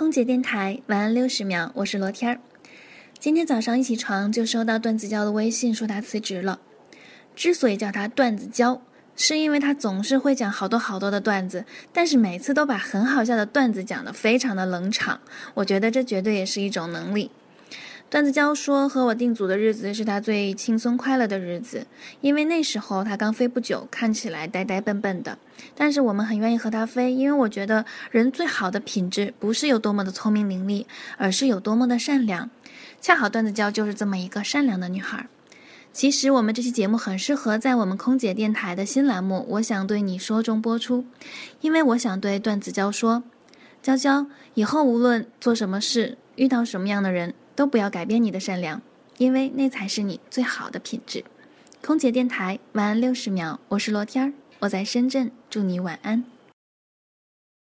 空姐电台晚安六十秒，我是罗天儿。今天早上一起床就收到段子娇的微信，说她辞职了。之所以叫她段子娇，是因为她总是会讲好多好多的段子，但是每次都把很好笑的段子讲得非常的冷场。我觉得这绝对也是一种能力。段子娇说：“和我定组的日子是她最轻松快乐的日子，因为那时候她刚飞不久，看起来呆呆笨笨的。但是我们很愿意和她飞，因为我觉得人最好的品质不是有多么的聪明伶俐，而是有多么的善良。恰好段子娇就是这么一个善良的女孩。其实我们这期节目很适合在我们空姐电台的新栏目《我想对你说》中播出，因为我想对段子娇说：娇娇，以后无论做什么事，遇到什么样的人。”都不要改变你的善良，因为那才是你最好的品质。空姐电台晚安六十秒，我是罗天儿，我在深圳，祝你晚安。